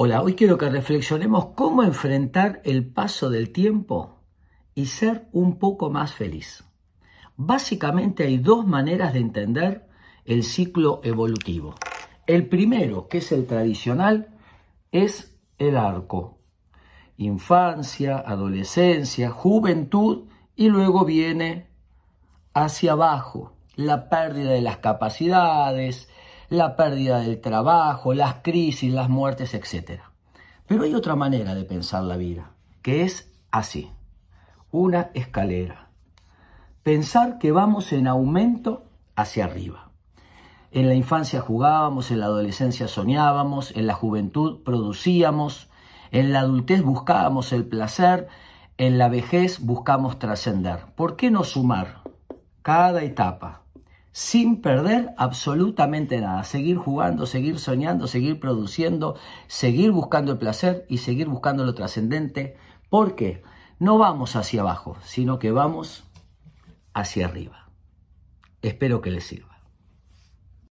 Hola, hoy quiero que reflexionemos cómo enfrentar el paso del tiempo y ser un poco más feliz. Básicamente hay dos maneras de entender el ciclo evolutivo. El primero, que es el tradicional, es el arco. Infancia, adolescencia, juventud y luego viene hacia abajo la pérdida de las capacidades, la pérdida del trabajo, las crisis, las muertes, etc. Pero hay otra manera de pensar la vida, que es así, una escalera. Pensar que vamos en aumento hacia arriba. En la infancia jugábamos, en la adolescencia soñábamos, en la juventud producíamos, en la adultez buscábamos el placer, en la vejez buscamos trascender. ¿Por qué no sumar cada etapa sin perder absolutamente nada. Seguir jugando, seguir soñando, seguir produciendo, seguir buscando el placer y seguir buscando lo trascendente. porque No vamos hacia abajo, sino que vamos hacia arriba. Espero que les sirva.